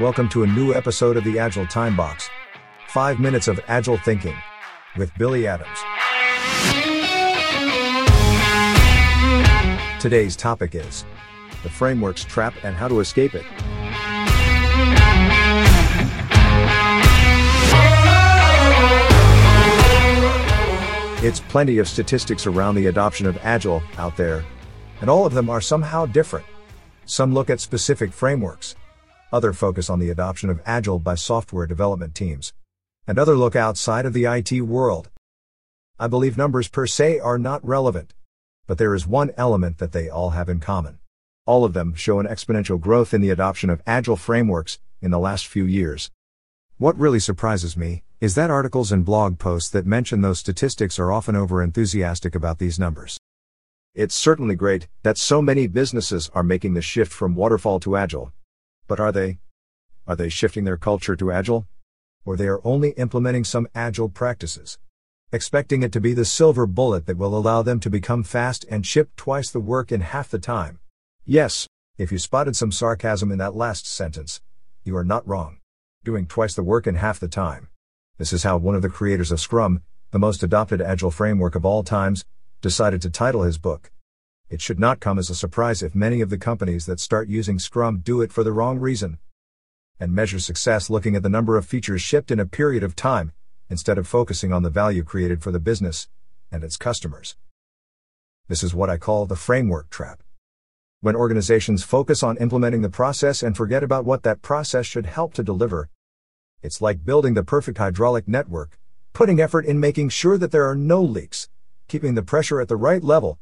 Welcome to a new episode of the Agile Time Box. Five minutes of agile thinking with Billy Adams. Today's topic is the framework's trap and how to escape it. It's plenty of statistics around the adoption of Agile out there, and all of them are somehow different. Some look at specific frameworks, other focus on the adoption of Agile by software development teams, and other look outside of the IT world. I believe numbers per se are not relevant, but there is one element that they all have in common. All of them show an exponential growth in the adoption of Agile frameworks in the last few years. What really surprises me is that articles and blog posts that mention those statistics are often over enthusiastic about these numbers. It's certainly great that so many businesses are making the shift from waterfall to agile. But are they? Are they shifting their culture to agile? Or they are only implementing some agile practices? Expecting it to be the silver bullet that will allow them to become fast and ship twice the work in half the time. Yes, if you spotted some sarcasm in that last sentence, you are not wrong. Doing twice the work in half the time. This is how one of the creators of Scrum, the most adopted agile framework of all times, decided to title his book. It should not come as a surprise if many of the companies that start using Scrum do it for the wrong reason and measure success looking at the number of features shipped in a period of time instead of focusing on the value created for the business and its customers. This is what I call the framework trap. When organizations focus on implementing the process and forget about what that process should help to deliver, it's like building the perfect hydraulic network, putting effort in making sure that there are no leaks, keeping the pressure at the right level,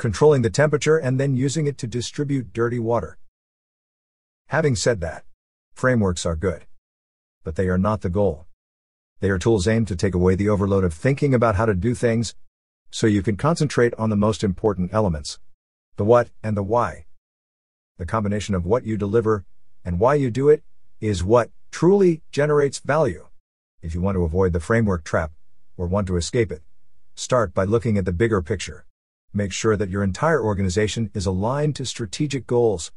controlling the temperature, and then using it to distribute dirty water. Having said that, frameworks are good. But they are not the goal. They are tools aimed to take away the overload of thinking about how to do things, so you can concentrate on the most important elements the what and the why. The combination of what you deliver and why you do it is what truly generates value. If you want to avoid the framework trap, or want to escape it, start by looking at the bigger picture. Make sure that your entire organization is aligned to strategic goals.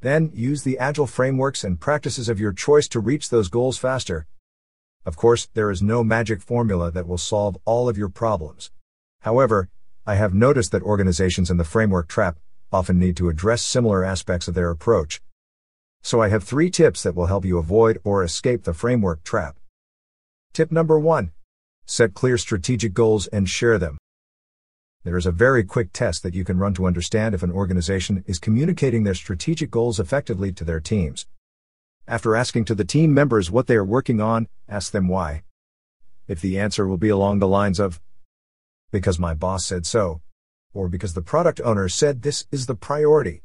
Then use the agile frameworks and practices of your choice to reach those goals faster. Of course, there is no magic formula that will solve all of your problems. However, I have noticed that organizations in the framework trap often need to address similar aspects of their approach. So I have three tips that will help you avoid or escape the framework trap. Tip number one. Set clear strategic goals and share them. There is a very quick test that you can run to understand if an organization is communicating their strategic goals effectively to their teams. After asking to the team members what they are working on, ask them why. If the answer will be along the lines of, because my boss said so, or because the product owner said this is the priority,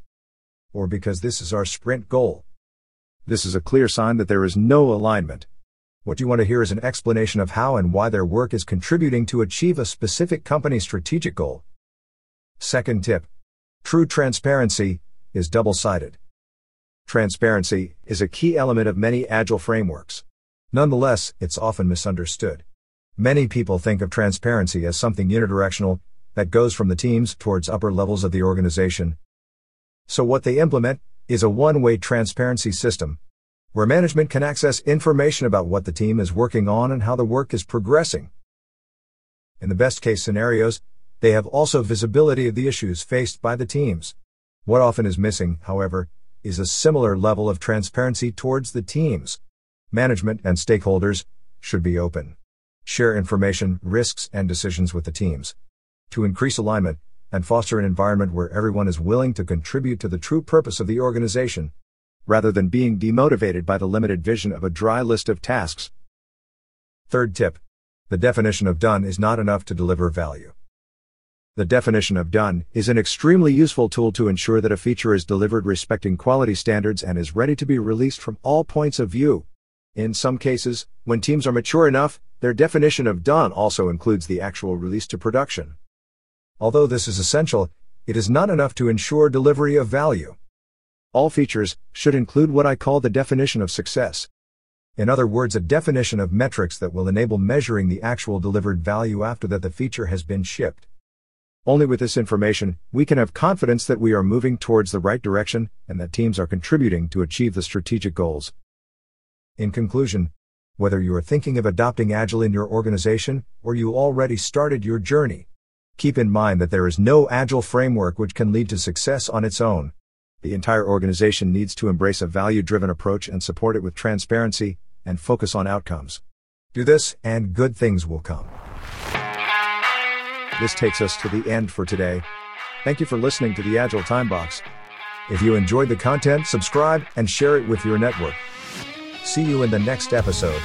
or because this is our sprint goal. This is a clear sign that there is no alignment. What you want to hear is an explanation of how and why their work is contributing to achieve a specific company strategic goal. Second tip. True transparency is double-sided. Transparency is a key element of many agile frameworks. Nonetheless, it's often misunderstood. Many people think of transparency as something unidirectional that goes from the teams towards upper levels of the organization. So what they implement is a one-way transparency system, where management can access information about what the team is working on and how the work is progressing. In the best case scenarios, they have also visibility of the issues faced by the teams. What often is missing, however, is a similar level of transparency towards the teams. Management and stakeholders should be open. Share information, risks, and decisions with the teams. To increase alignment, and foster an environment where everyone is willing to contribute to the true purpose of the organization, rather than being demotivated by the limited vision of a dry list of tasks. Third tip. The definition of done is not enough to deliver value. The definition of done is an extremely useful tool to ensure that a feature is delivered respecting quality standards and is ready to be released from all points of view. In some cases, when teams are mature enough, their definition of done also includes the actual release to production. Although this is essential, it is not enough to ensure delivery of value. All features should include what I call the definition of success. In other words, a definition of metrics that will enable measuring the actual delivered value after that the feature has been shipped. Only with this information, we can have confidence that we are moving towards the right direction and that teams are contributing to achieve the strategic goals. In conclusion, whether you are thinking of adopting Agile in your organization or you already started your journey, keep in mind that there is no Agile framework which can lead to success on its own. The entire organization needs to embrace a value driven approach and support it with transparency and focus on outcomes. Do this, and good things will come. This takes us to the end for today. Thank you for listening to the Agile Time Box. If you enjoyed the content, subscribe and share it with your network. See you in the next episode.